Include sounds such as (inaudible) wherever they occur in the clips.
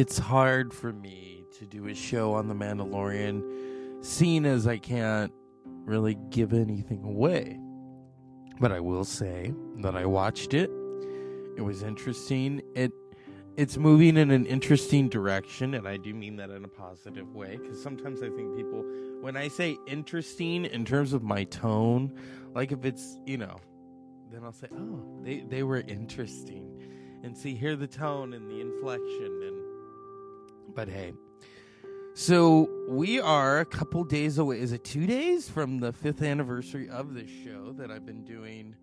it's hard for me to do a show on The Mandalorian, seeing as I can't really give anything away. But I will say that I watched it. It was interesting. It it's moving in an interesting direction, and I do mean that in a positive way. Because sometimes I think people, when I say interesting in terms of my tone, like if it's you know, then I'll say, oh, they they were interesting, and see hear the tone and the inflection, but hey. So we are a couple days away. Is it two days from the fifth anniversary of this show that I've been doing?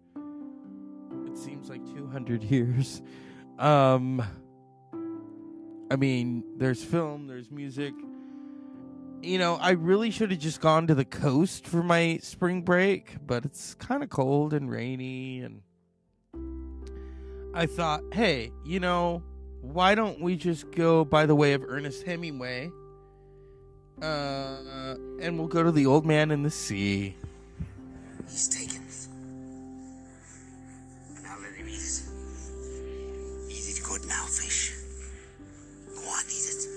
It seems like 200 (laughs) years. Um, I mean, there's film, there's music. You know, I really should have just gone to the coast for my spring break, but it's kind of cold and rainy. And I thought, hey, you know, why don't we just go by the way of Ernest Hemingway? Uh, and we'll go to the old man in the sea. He's taken. Now let him eat it. Eat it good now, fish. Go on, eat it.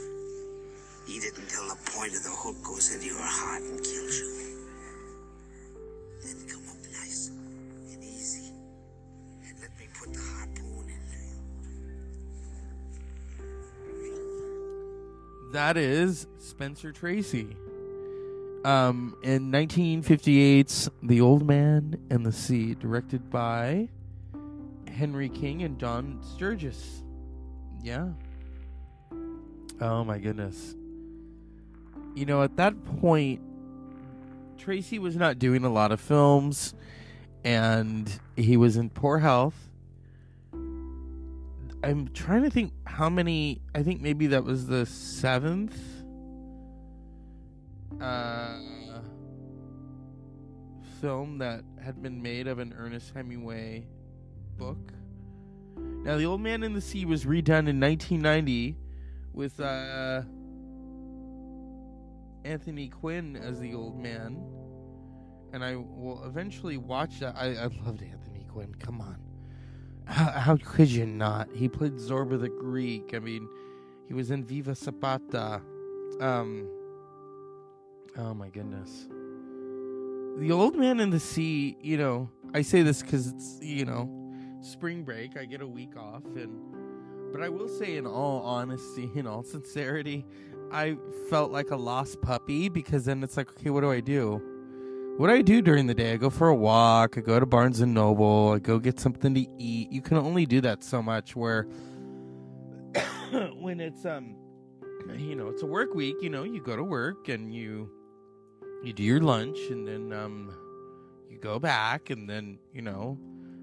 Eat it until the point of the hook goes into your heart and kills you. That is Spencer Tracy. Um, in 1958's The Old Man and the Sea, directed by Henry King and Don Sturges. Yeah. Oh my goodness. You know, at that point, Tracy was not doing a lot of films, and he was in poor health. I'm trying to think how many. I think maybe that was the seventh. Uh, film that had been made of an Ernest Hemingway book. Now, The Old Man in the Sea was redone in 1990 with uh, Anthony Quinn as the old man. And I will eventually watch that. I, I loved Anthony Quinn. Come on. How, how could you not? He played Zorba the Greek. I mean, he was in Viva Zapata. Um, oh my goodness. The Old Man in the Sea, you know, I say this because it's, you know, spring break. I get a week off. and But I will say, in all honesty, in all sincerity, I felt like a lost puppy because then it's like, okay, what do I do? What do I do during the day? I go for a walk. I go to Barnes and Noble. I go get something to eat. You can only do that so much. Where (coughs) when it's um, you know, it's a work week. You know, you go to work and you you do your lunch and then um, you go back and then you know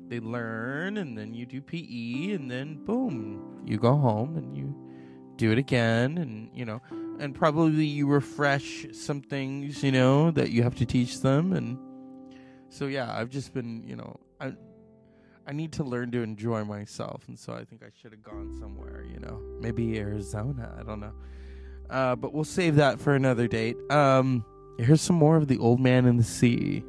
they learn and then you do PE and then boom, you go home and you do it again and you know and probably you refresh some things you know that you have to teach them. And so yeah i've just been you know i i need to learn to enjoy myself. And so i think i should have gone somewhere you know maybe arizona. I don't know. Uh, but we'll save that for another date. Um here's some more of the old man in the sea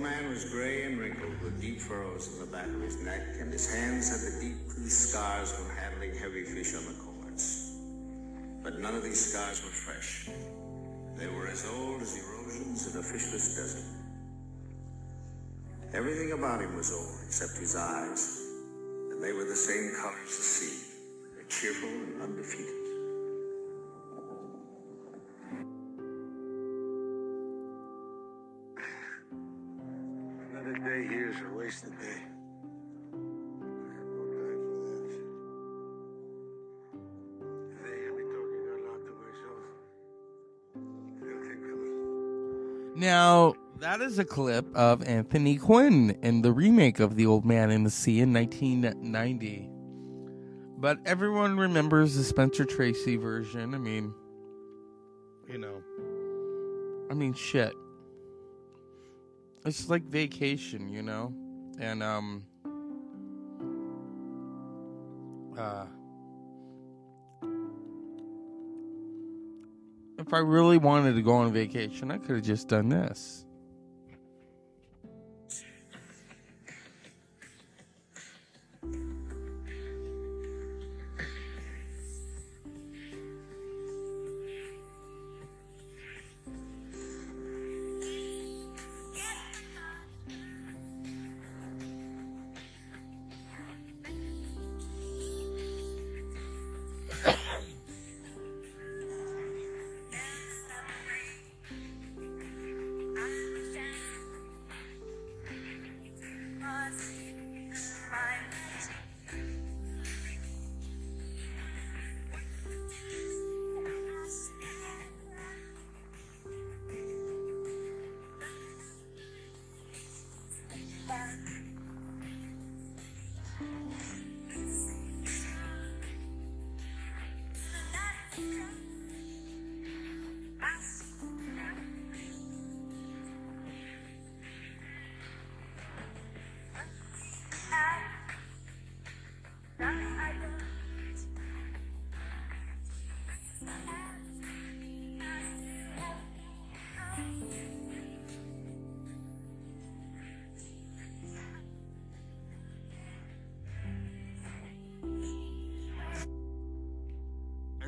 man was gray and wrinkled with deep furrows in the back of his neck, and his hands had the deep crease scars from handling heavy fish on the cords. But none of these scars were fresh. They were as old as erosions in a fishless desert. Everything about him was old except his eyes. And they were the same color as the sea. Cheerful and undefeated. Loud to myself, they'll think I'm Now, that is a clip of Anthony Quinn in the remake of The Old Man in the Sea in 1990. But everyone remembers the Spencer Tracy version. I mean, you know, I mean, shit. It's like vacation, you know? And, um, uh, if I really wanted to go on vacation, I could have just done this. back.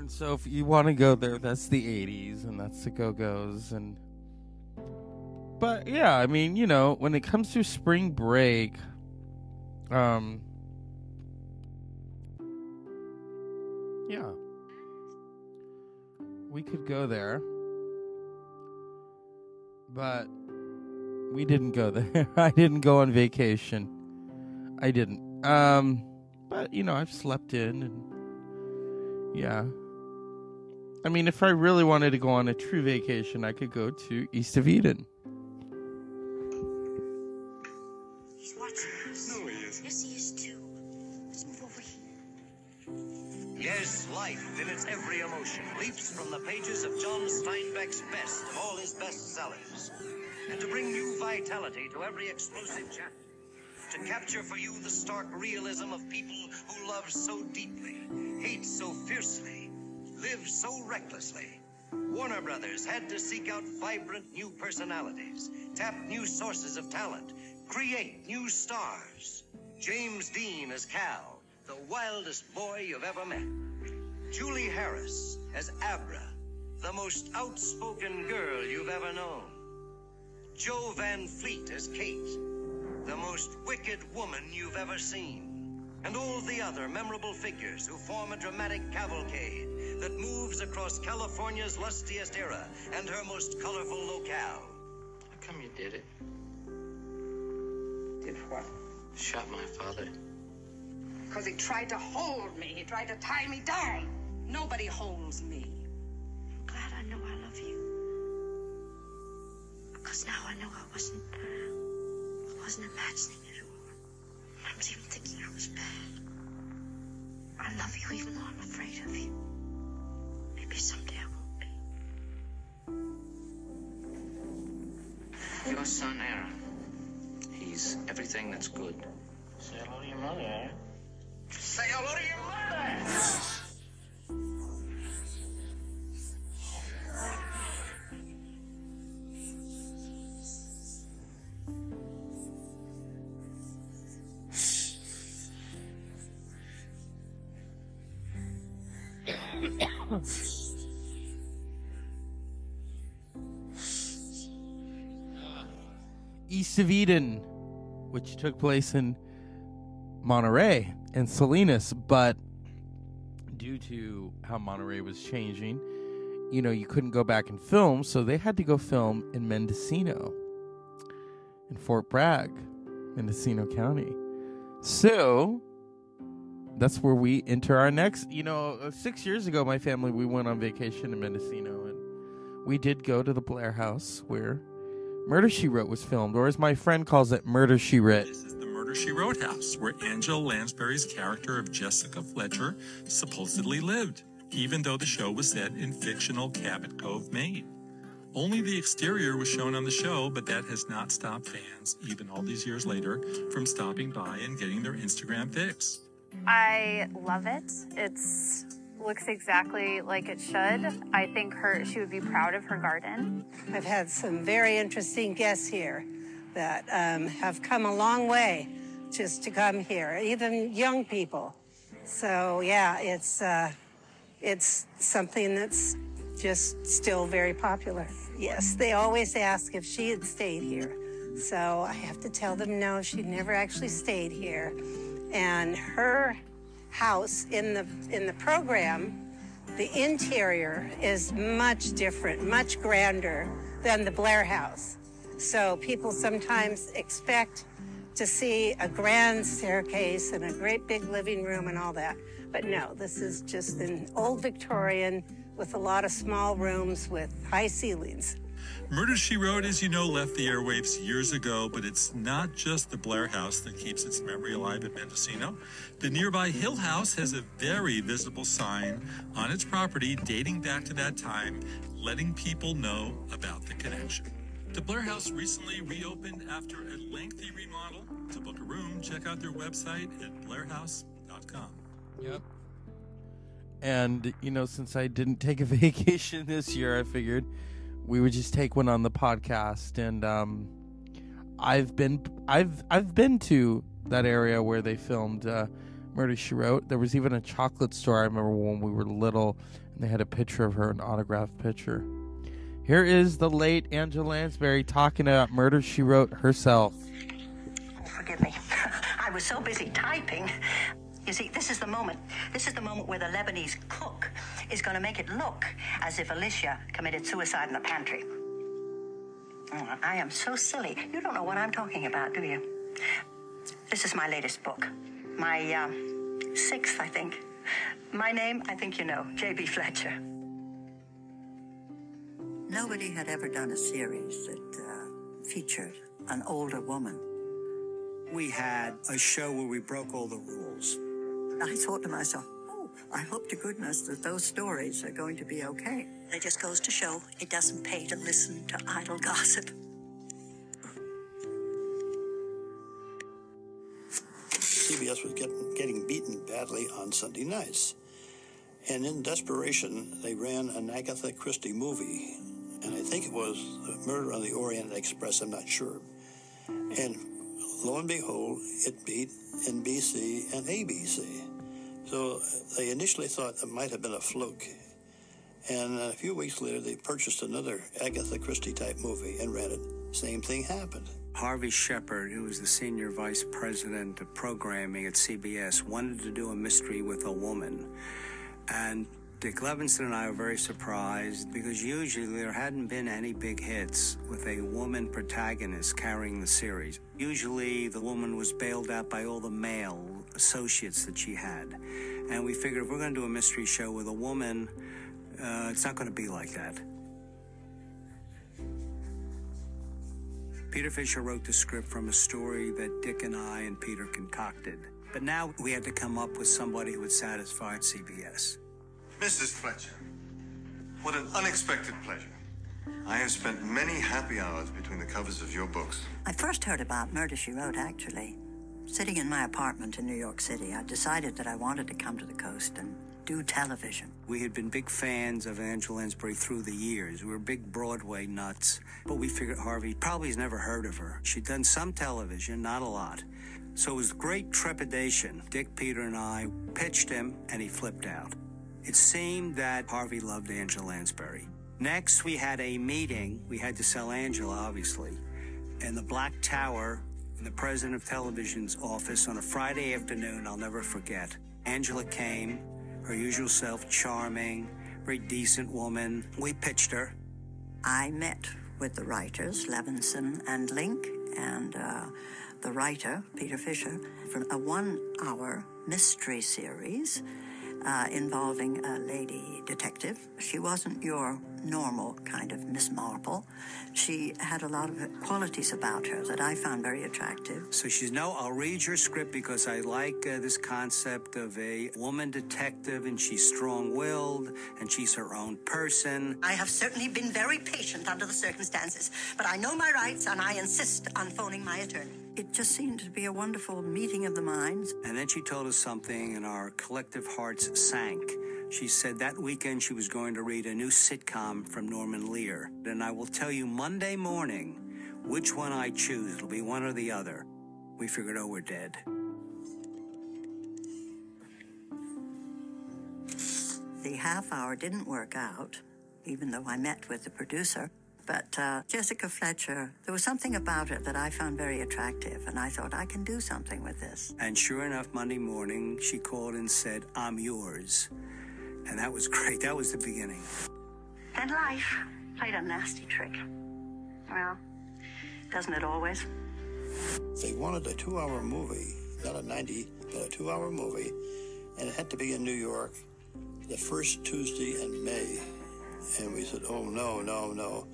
And so, if you want to go there, that's the '80s, and that's the Go Go's, and. But yeah, I mean, you know, when it comes to spring break, um, yeah, we could go there, but we didn't go there. (laughs) I didn't go on vacation. I didn't. Um, but you know, I've slept in, and yeah. I mean, if I really wanted to go on a true vacation, I could go to East of Eden. He's watching us. No, he isn't. Yes, he is too. Let's move over here. Yes, life in its every emotion leaps from the pages of John Steinbeck's best of all his bestsellers. And to bring new vitality to every explosive chapter, to capture for you the stark realism of people who love so deeply, hate so fiercely, live so recklessly. Warner Brothers had to seek out vibrant new personalities, tap new sources of talent, create new stars. James Dean as Cal, the wildest boy you've ever met. Julie Harris as Abra, the most outspoken girl you've ever known. Jo Van Fleet as Kate, the most wicked woman you've ever seen. And all the other memorable figures who form a dramatic cavalcade that moves across California's lustiest era and her most colorful locale. How come you did it? Did what? Shot my father. Because he tried to hold me. He tried to tie me down. Nobody holds me. I'm glad I know I love you. Because now I know I wasn't. I wasn't imagining it all. I was even thinking I was bad. I love you even though I'm afraid of you. Maybe someday I won't be. Your son, Aaron. He's everything that's good. Say hello to your mother, Aaron. Say hello to your mother! (coughs) East of Eden, which took place in Monterey and Salinas, but due to how Monterey was changing, you know, you couldn't go back and film, so they had to go film in Mendocino, in Fort Bragg, Mendocino County. So that's where we enter our next. You know, uh, six years ago, my family we went on vacation to Mendocino, and we did go to the Blair House where Murder She Wrote was filmed, or as my friend calls it, Murder She Writ. This is the Murder She Wrote house, where Angela Lansbury's character of Jessica Fletcher supposedly lived, even though the show was set in fictional Cabot Cove, Maine. Only the exterior was shown on the show, but that has not stopped fans, even all these years later, from stopping by and getting their Instagram fix. I love it. It's looks exactly like it should. I think her she would be proud of her garden. I've had some very interesting guests here that um, have come a long way just to come here, even young people. So yeah, it's uh, it's something that's just still very popular. Yes, they always ask if she had stayed here. So I have to tell them no, she never actually stayed here. And her house in the in the program, the interior is much different, much grander than the Blair house. So people sometimes expect to see a grand staircase and a great big living room and all that. But no, this is just an old Victorian with a lot of small rooms with high ceilings. Murder She Wrote, as you know, left the airwaves years ago, but it's not just the Blair House that keeps its memory alive in Mendocino. The nearby Hill House has a very visible sign on its property dating back to that time, letting people know about the connection. The Blair House recently reopened after a lengthy remodel. To book a room, check out their website at blairhouse.com. Yep. And you know, since I didn't take a (laughs) vacation this year, I figured we would just take one on the podcast. And um, I've been, I've, I've been to that area where they filmed uh, Murder She Wrote. There was even a chocolate store. I remember when we were little, and they had a picture of her, an autographed picture. Here is the late Angela Lansbury talking about Murder She Wrote herself. Forgive me. (laughs) I was so busy typing. You see, this is the moment. This is the moment where the Lebanese cook is going to make it look as if Alicia committed suicide in the pantry. Oh, I am so silly. You don't know what I'm talking about, do you? This is my latest book. My um, sixth, I think. My name, I think you know, J.B. Fletcher. Nobody had ever done a series that uh, featured an older woman. We had a show where we broke all the rules. I thought to myself, oh, I hope to goodness that those stories are going to be okay. It just goes to show it doesn't pay to listen to idle gossip. CBS was getting, getting beaten badly on Sunday nights. And in desperation, they ran an Agatha Christie movie. And I think it was Murder on the Orient Express, I'm not sure. And lo and behold, it beat NBC and ABC. So uh, they initially thought it might have been a fluke. And a few weeks later, they purchased another Agatha Christie type movie and ran it. Same thing happened. Harvey Shephard, who was the senior vice president of programming at CBS, wanted to do a mystery with a woman. And Dick Levinson and I were very surprised because usually there hadn't been any big hits with a woman protagonist carrying the series. Usually the woman was bailed out by all the male associates that she had. And we figured if we're going to do a mystery show with a woman, uh, it's not going to be like that. Peter Fischer wrote the script from a story that Dick and I and Peter concocted. But now we had to come up with somebody who would satisfy CBS. Mrs. Fletcher, what an unexpected pleasure. I have spent many happy hours between the covers of your books. I first heard about Murder She Wrote, actually. Sitting in my apartment in New York City, I decided that I wanted to come to the coast and do television. We had been big fans of Angela Lansbury through the years. We were big Broadway nuts. But we figured Harvey probably has never heard of her. She'd done some television, not a lot. So it was great trepidation. Dick, Peter, and I pitched him, and he flipped out. It seemed that Harvey loved Angela Lansbury. Next, we had a meeting. We had to sell Angela, obviously. And the Black Tower in the president of television's office on a Friday afternoon I'll never forget. Angela came, her usual self, charming, very decent woman. We pitched her. I met with the writers, Levinson and Link, and uh, the writer, Peter Fischer, for a one hour mystery series uh, involving a lady detective. She wasn't your normal kind of Miss Marple. She had a lot of qualities about her that I found very attractive. So she's no, I'll read your script because I like uh, this concept of a woman detective and she's strong willed and she's her own person. I have certainly been very patient under the circumstances, but I know my rights and I insist on phoning my attorney. It just seemed to be a wonderful meeting of the minds. And then she told us something and our collective hearts sank. She said that weekend she was going to read a new sitcom from Norman Lear. And I will tell you Monday morning which one I choose. It'll be one or the other. We figured, oh, we're dead. The half hour didn't work out, even though I met with the producer. But uh, Jessica Fletcher, there was something about it that I found very attractive, and I thought I can do something with this. And sure enough, Monday morning, she called and said, I'm yours. And that was (laughs) great. That was the beginning. Then life played a nasty trick. Well, doesn't it always? They wanted a two hour movie, not a 90, but a two hour movie, and it had to be in New York the first Tuesday in May. And we said, oh, no, no, no.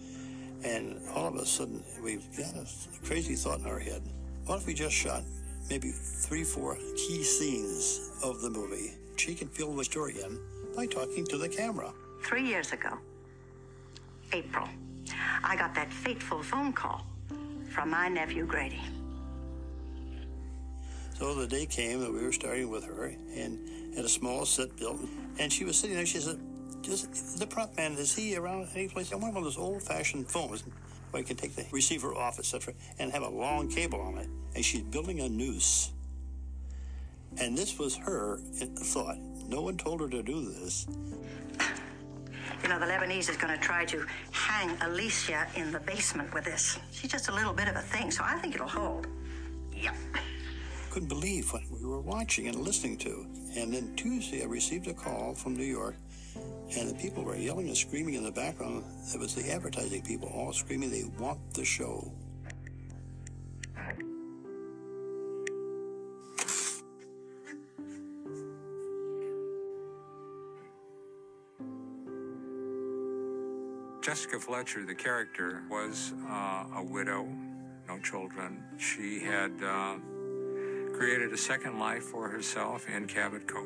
And all of a sudden, we've got a crazy thought in our head. What if we just shot maybe three, four key scenes of the movie? She can fill the story in by talking to the camera. Three years ago, April, I got that fateful phone call from my nephew Grady. So the day came that we were starting with her and had a small set built. And she was sitting there. She said, Just, the prop man, is he around any place? I want one of those old fashioned phones where you can take the receiver off, etc., and have a long cable on it. And she's building a noose. And this was her thought. No one told her to do this. You know, the Lebanese is going to try to hang Alicia in the basement with this. She's just a little bit of a thing, so I think it'll hold. Yep. Couldn't believe what we were watching and listening to. And then Tuesday, I received a call from New York, and the people were yelling and screaming in the background. It was the advertising people all screaming they want the show. Jessica Fletcher, the character, was uh, a widow, no children. She had uh, created a second life for herself in Cabot Cove,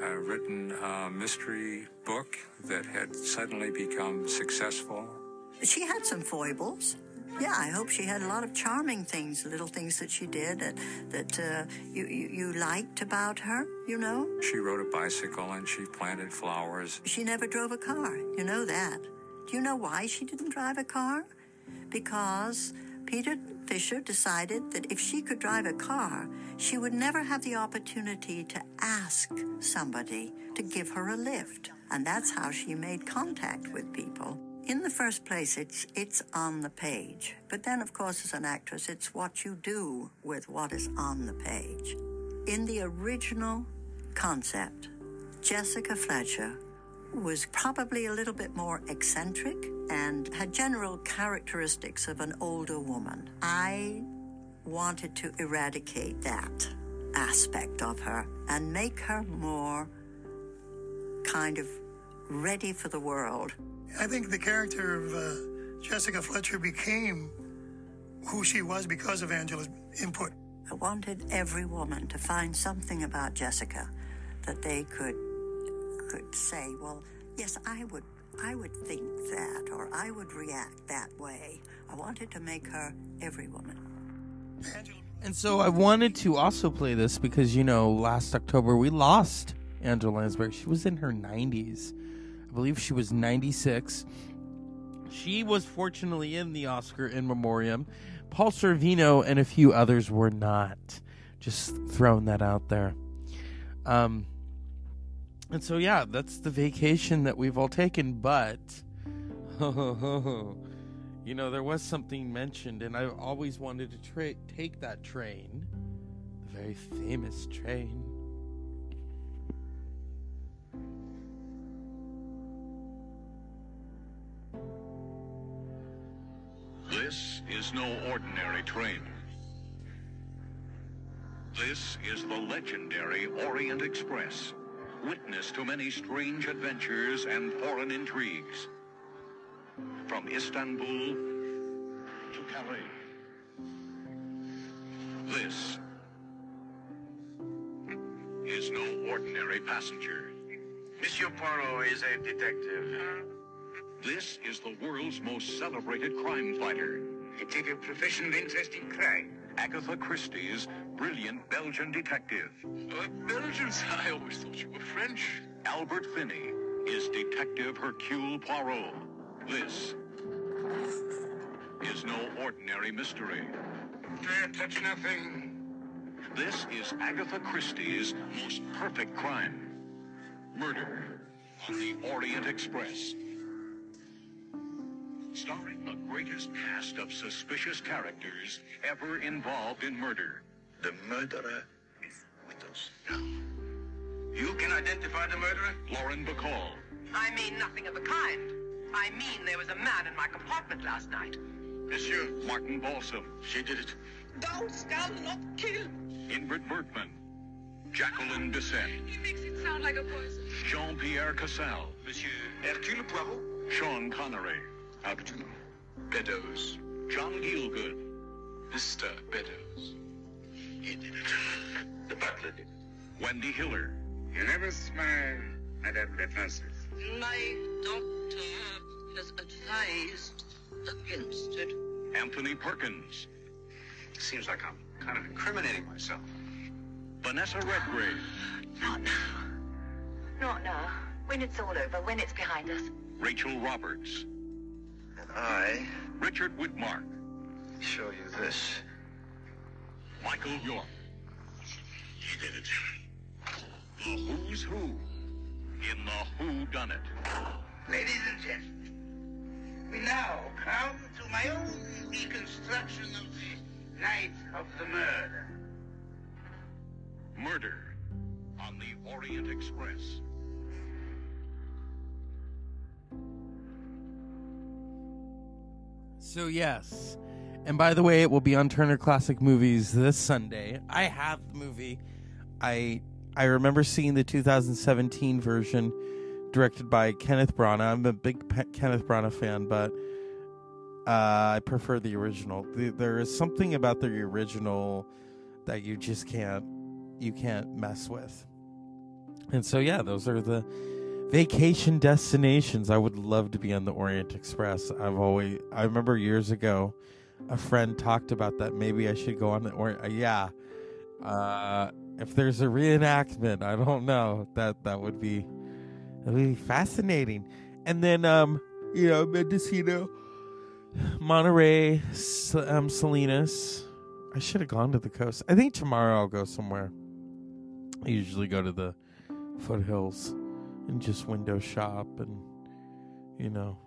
uh, written a mystery book that had suddenly become successful. She had some foibles. Yeah, I hope she had a lot of charming things, little things that she did that, that uh, you, you, you liked about her, you know? She rode a bicycle and she planted flowers. She never drove a car. You know that. Do you know why she didn't drive a car? Because Peter Fischer decided that if she could drive a car, she would never have the opportunity to ask somebody to give her a lift. And that's how she made contact with people. In the first place, it's, it's on the page. But then, of course, as an actress, it's what you do with what is on the page. In the original concept, Jessica Fletcher was probably a little bit more eccentric and had general characteristics of an older woman. I wanted to eradicate that aspect of her and make her more kind of ready for the world. I think the character of uh, Jessica Fletcher became who she was because of Angela's input. I wanted every woman to find something about Jessica that they could could say, well, yes, I would I would think that or I would react that way. I wanted to make her every woman. And so I wanted to also play this because you know last October we lost Angela Lansbury. She was in her 90s. I believe she was 96. She was fortunately in the Oscar in memoriam. Paul Sorvino and a few others were not. Just throwing that out there. Um, and so, yeah, that's the vacation that we've all taken. But, (laughs) you know, there was something mentioned, and I've always wanted to tra- take that train, the very famous train. This is no ordinary train. This is the legendary Orient Express, witness to many strange adventures and foreign intrigues. From Istanbul to Calais. This is no ordinary passenger. Monsieur Poirot is a detective. This is the world's most celebrated crime fighter. I take a professional interest in crime. Agatha Christie's brilliant Belgian detective. Uh, Belgians? (laughs) I always thought you were French. Albert Finney is Detective Hercule Poirot. This is no ordinary mystery. Dare touch nothing. This is Agatha Christie's most perfect crime. Murder on the Orient Express. Starring the greatest cast of suspicious characters ever involved in murder. The murderer is with us now. You can identify the murderer? Lauren Bacall. I mean nothing of the kind. I mean there was a man in my compartment last night. Monsieur. Martin Balsam. She did it. Don't scald, not kill. Ingrid Bergman. Jacqueline Bisset. He makes it sound like a poison. Jean-Pierre Cassel. Monsieur Hercule Poirot? Sean Connery. How did you know? Beddoes. John Gielgud. Mr. Beddoes. He did it. The butler did it. Wendy Hiller. You never smile, Madame Defenses. My doctor has advised against it. Anthony Perkins. Seems like I'm kind of incriminating myself. Vanessa Redgrave. Not now. Not now. When it's all over, when it's behind us. Rachel Roberts. I Richard Widmark. show you this. Michael York. He did it. The Who's Who in the Who Done It. Ladies and gentlemen, we now come to my own reconstruction of the night of the murder. Murder on the Orient Express. So yes, and by the way, it will be on Turner Classic Movies this Sunday. I have the movie. I I remember seeing the 2017 version, directed by Kenneth Branagh. I'm a big Pe- Kenneth Branagh fan, but uh, I prefer the original. The, there is something about the original that you just can't you can't mess with. And so yeah, those are the vacation destinations. I would love to be on the Orient Express. I've always I remember years ago a friend talked about that maybe I should go on the Orient uh, yeah. Uh if there's a reenactment, I don't know. That that would be that would be fascinating. And then um you know, Mendocino, Monterey, um Salinas. I should have gone to the coast. I think tomorrow I'll go somewhere. I usually go to the foothills and just window shop and you know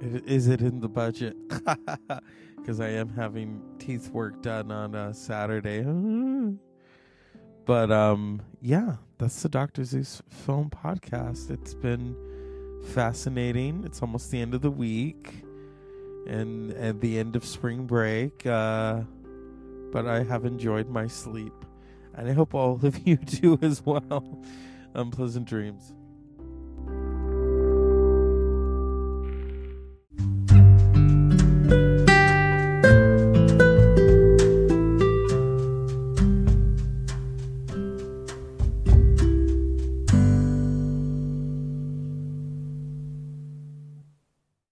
is it in the budget? (laughs) Because i am having teeth work done on uh, saturday. (gasps) But um yeah that's the dr zeus film podcast. It's been fascinating. It's almost the end of the week and at the end of spring break uh but i have enjoyed my sleep. And i hope all of (laughs) you do as well. Unpleasant dreams